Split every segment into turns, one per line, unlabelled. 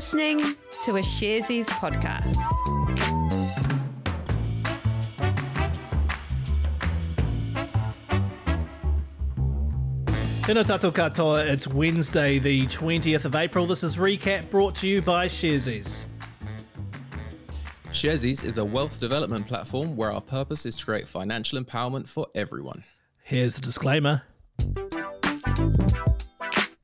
listening to a Sharesies podcast.
Tēnā tātou katoa, it's Wednesday, the 20th of April. This is Recap brought to you by Sharesies.
Sharesies is a wealth development platform where our purpose is to create financial empowerment for everyone.
Here's the disclaimer.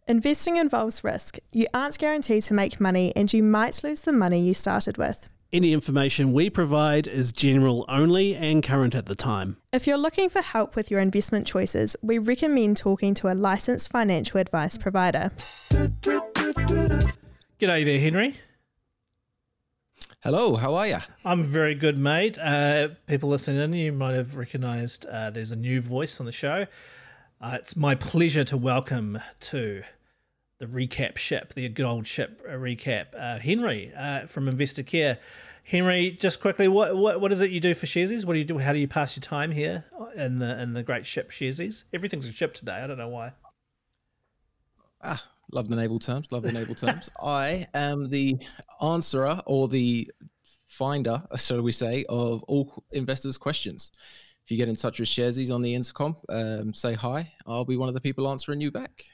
Investing involves risk. You aren't guaranteed to make money and you might lose the money you started with.
Any information we provide is general only and current at the time.
If you're looking for help with your investment choices, we recommend talking to a licensed financial advice provider.
G'day there, Henry.
Hello, how are you?
I'm very good, mate. Uh, people listening in, you might have recognised uh, there's a new voice on the show. Uh, it's my pleasure to welcome to the recap ship, the good old ship uh, recap, uh, Henry uh, from Investor Care. Henry, just quickly, what, what what is it you do for Sharesies? What do you do? How do you pass your time here in the in the great ship Sharesies? Everything's a ship today. I don't know why.
Ah, love the naval terms. Love the naval terms. I am the answerer or the finder, shall we say, of all investors' questions. If you get in touch with Sharesies on the intercom, um, say hi. I'll be one of the people answering you back.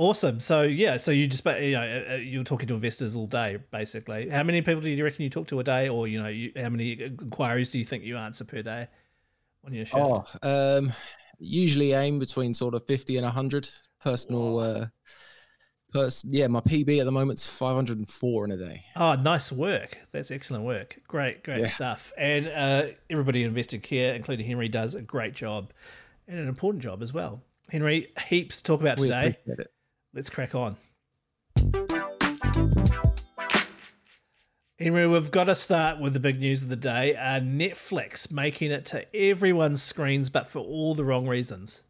Awesome. So yeah, so you just you know uh, uh, you're talking to investors all day, basically. How many people do you reckon you talk to a day, or you know, you, how many inquiries do you think you answer per day on your shift?
Oh, um, usually aim between sort of fifty and hundred personal. Uh, pers- yeah, my PB at the moment's five hundred and four in a day.
Oh, nice work. That's excellent work. Great, great
Yeah.
stuff. And uh, everybody invested here, including Henry, does a great job and an important job as well. Henry, heaps to talk about today. Let's crack on. Henry, we've got to start with the big news of the day. Uh, Netflix making it to everyone's screens, but for all the wrong reasons.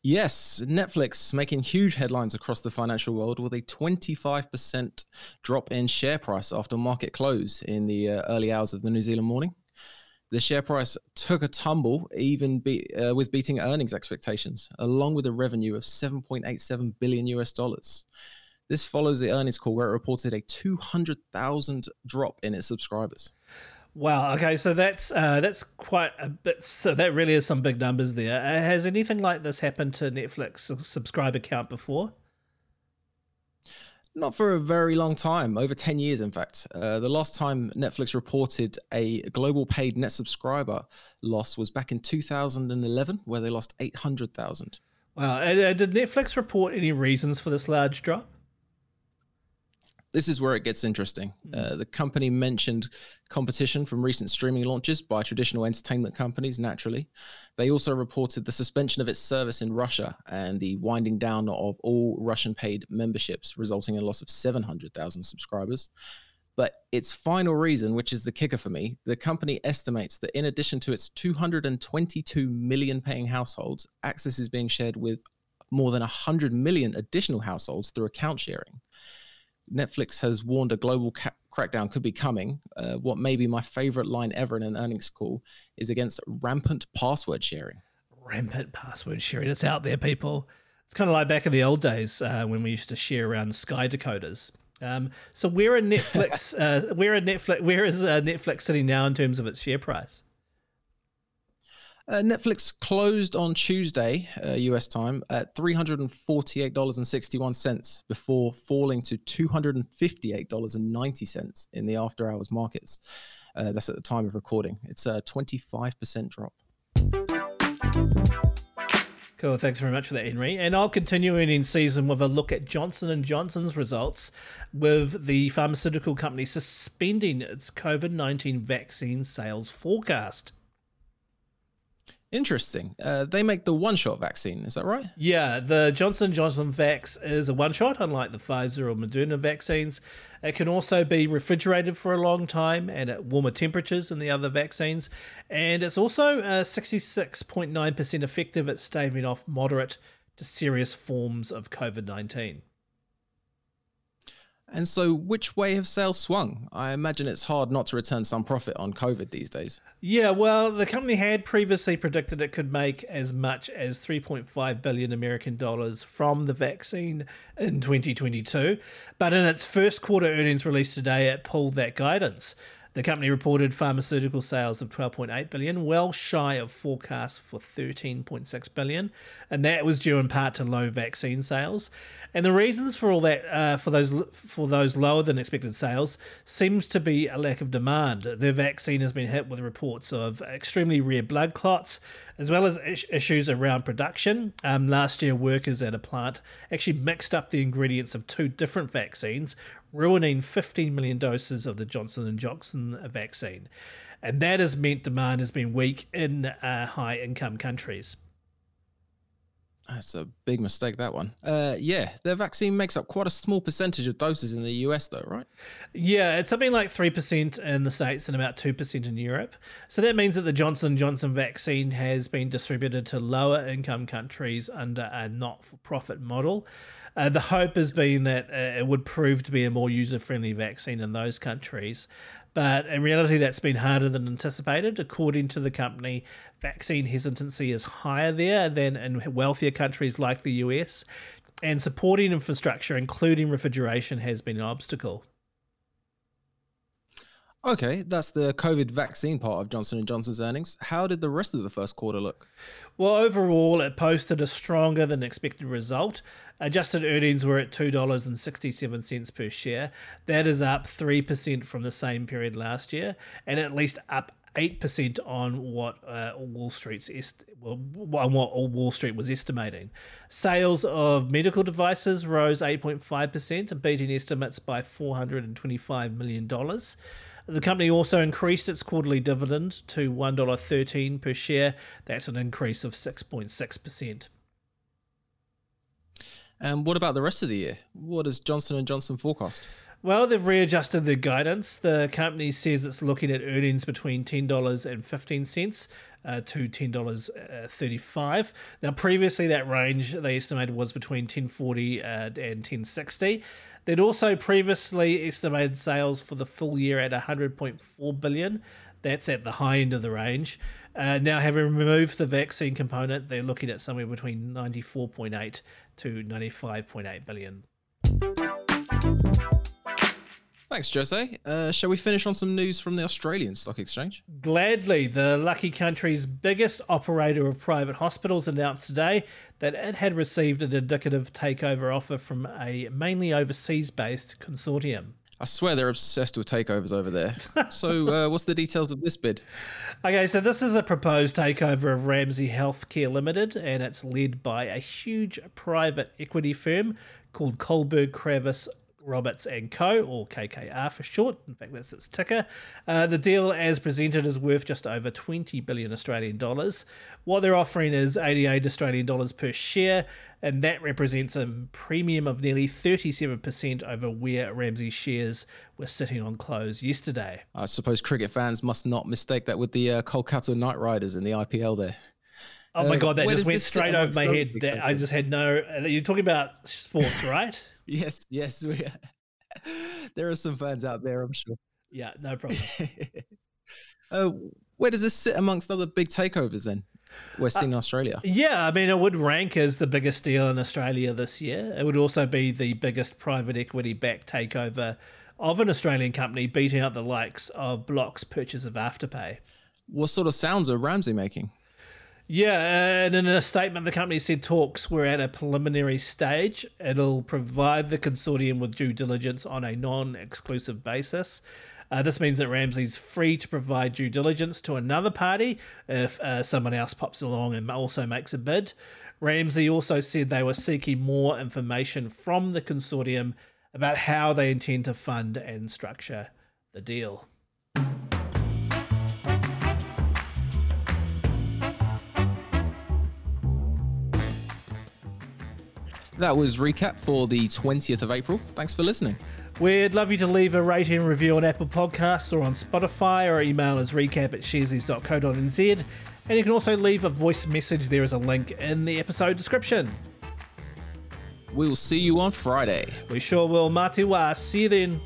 Yes, Netflix making huge headlines across the financial world with a 25% drop in share price after market close in the uh, early hours of the New Zealand morning. The share price took a tumble, even be, uh, with beating earnings expectations, along with a revenue of 7.87 billion US dollars. This follows the earnings call where it reported a 200,000 drop in its subscribers.
Wow. Okay, so that's uh, that's quite a bit. So that really is some big numbers there. Uh, has anything like this happened to Netflix subscriber count before?
Not for a very long time, over 10 years, in fact. Uh, the last time Netflix reported a global paid net subscriber loss was back in 2011, where they lost 800,000.
Wow. And, uh, did Netflix report any reasons for this large drop?
This is where it gets interesting. Uh, the company mentioned competition from recent streaming launches by traditional entertainment companies, naturally. They also reported the suspension of its service in Russia and the winding down of all Russian paid memberships, resulting in a loss of 700,000 subscribers. But its final reason, which is the kicker for me, the company estimates that in addition to its 222 million paying households, access is being shared with more than 100 million additional households through account sharing. Netflix has warned a global ca- crackdown could be coming. Uh, what may be my favorite line ever in an earnings call is against rampant password sharing.
Rampant password sharing. It's out there, people. It's kind of like back in the old days uh, when we used to share around Sky decoders. Um, so where are Netflix? uh, where are Netflix? Where is uh, Netflix sitting now in terms of its share price?
Uh, Netflix closed on Tuesday, uh, US time, at $348.61 before falling to $258.90 in the after hours markets. Uh, that's at the time of recording. It's a 25% drop.
Cool. Thanks very much for that, Henry. And I'll continue in season with a look at Johnson and Johnson's results, with the pharmaceutical company suspending its COVID nineteen vaccine sales forecast.
Interesting. Uh, they make the one shot vaccine, is that right?
Yeah, the Johnson Johnson vax is a one shot, unlike the Pfizer or Moderna vaccines. It can also be refrigerated for a long time and at warmer temperatures than the other vaccines. And it's also uh, 66.9% effective at staving off moderate to serious forms of COVID 19.
And so, which way have sales swung? I imagine it's hard not to return some profit on COVID these days.
Yeah, well, the company had previously predicted it could make as much as 3.5 billion American dollars from the vaccine in 2022, but in its first quarter earnings released today, it pulled that guidance. The company reported pharmaceutical sales of 12.8 billion, well shy of forecasts for 13.6 billion, and that was due in part to low vaccine sales. And the reasons for all that, uh, for those for those lower than expected sales, seems to be a lack of demand. The vaccine has been hit with reports of extremely rare blood clots, as well as issues around production. Um, last year, workers at a plant actually mixed up the ingredients of two different vaccines, ruining 15 million doses of the Johnson and Johnson vaccine, and that has meant demand has been weak in uh, high-income countries.
That's a big mistake, that one. Uh, yeah, their vaccine makes up quite a small percentage of doses in the US, though, right?
Yeah, it's something like 3% in the States and about 2% in Europe. So that means that the Johnson Johnson vaccine has been distributed to lower income countries under a not for profit model. Uh, the hope has been that uh, it would prove to be a more user friendly vaccine in those countries. But in reality, that's been harder than anticipated. According to the company, vaccine hesitancy is higher there than in wealthier countries like the US, and supporting infrastructure, including refrigeration, has been an obstacle.
Okay, that's the COVID vaccine part of Johnson & Johnson's earnings. How did the rest of the first quarter look?
Well, overall, it posted a stronger than expected result. Adjusted earnings were at $2.67 per share. That is up 3% from the same period last year and at least up 8% on what uh, Wall Street's est- well, on what Wall Street was estimating. Sales of medical devices rose 8.5%, beating estimates by $425 million. The company also increased its quarterly dividend to $1.13 per share. That's an increase of 6.6%.
And what about the rest of the year? What does Johnson & Johnson forecast?
Well, they've readjusted their guidance. The company says it's looking at earnings between $10.15 uh, to $10.35. Now, previously that range they estimated was between 10.40 uh, and 10.60. They'd also previously estimated sales for the full year at 100.4 billion. That's at the high end of the range. Uh, now, having removed the vaccine component, they're looking at somewhere between 94.8 to 95.8 billion.
Thanks, Jose. Uh, shall we finish on some news from the Australian Stock Exchange?
Gladly, the lucky country's biggest operator of private hospitals announced today that it had received an indicative takeover offer from a mainly overseas based consortium.
I swear they're obsessed with takeovers over there. so, uh, what's the details of this bid?
Okay, so this is a proposed takeover of Ramsay Healthcare Limited, and it's led by a huge private equity firm called Kohlberg Kravis Roberts and Co, or KKR for short. In fact, that's its ticker. Uh, the deal, as presented, is worth just over 20 billion Australian dollars. What they're offering is 88 Australian dollars per share, and that represents a premium of nearly 37% over where Ramsay shares were sitting on close yesterday.
I suppose cricket fans must not mistake that with the uh, Kolkata Knight Riders in the IPL there.
Oh my uh, god, that just went straight over my head. I just had no. You're talking about sports, right?
Yes, yes. We, are. there are some fans out there, I'm sure.
Yeah, no problem.
uh, where does this sit amongst other big takeovers then? Western
uh,
Australia.
Yeah, I mean, it would rank as the biggest deal in Australia this year. It would also be the biggest private equity backed takeover of an Australian company, beating out the likes of Block's purchase of Afterpay.
What sort of sounds are Ramsay making?
Yeah, and in a statement, the company said talks were at a preliminary stage. It'll provide the consortium with due diligence on a non exclusive basis. Uh, this means that Ramsay's free to provide due diligence to another party if uh, someone else pops along and also makes a bid. Ramsay also said they were seeking more information from the consortium about how they intend to fund and structure the deal.
That was recap for the 20th of April. Thanks for listening.
We'd love you to leave a rating and review on Apple Podcasts or on Spotify or email us recap at sharesies.co.nz. And you can also leave a voice message. There is a link in the episode description.
We will see you on Friday.
We sure will. Mā te wā. See you then.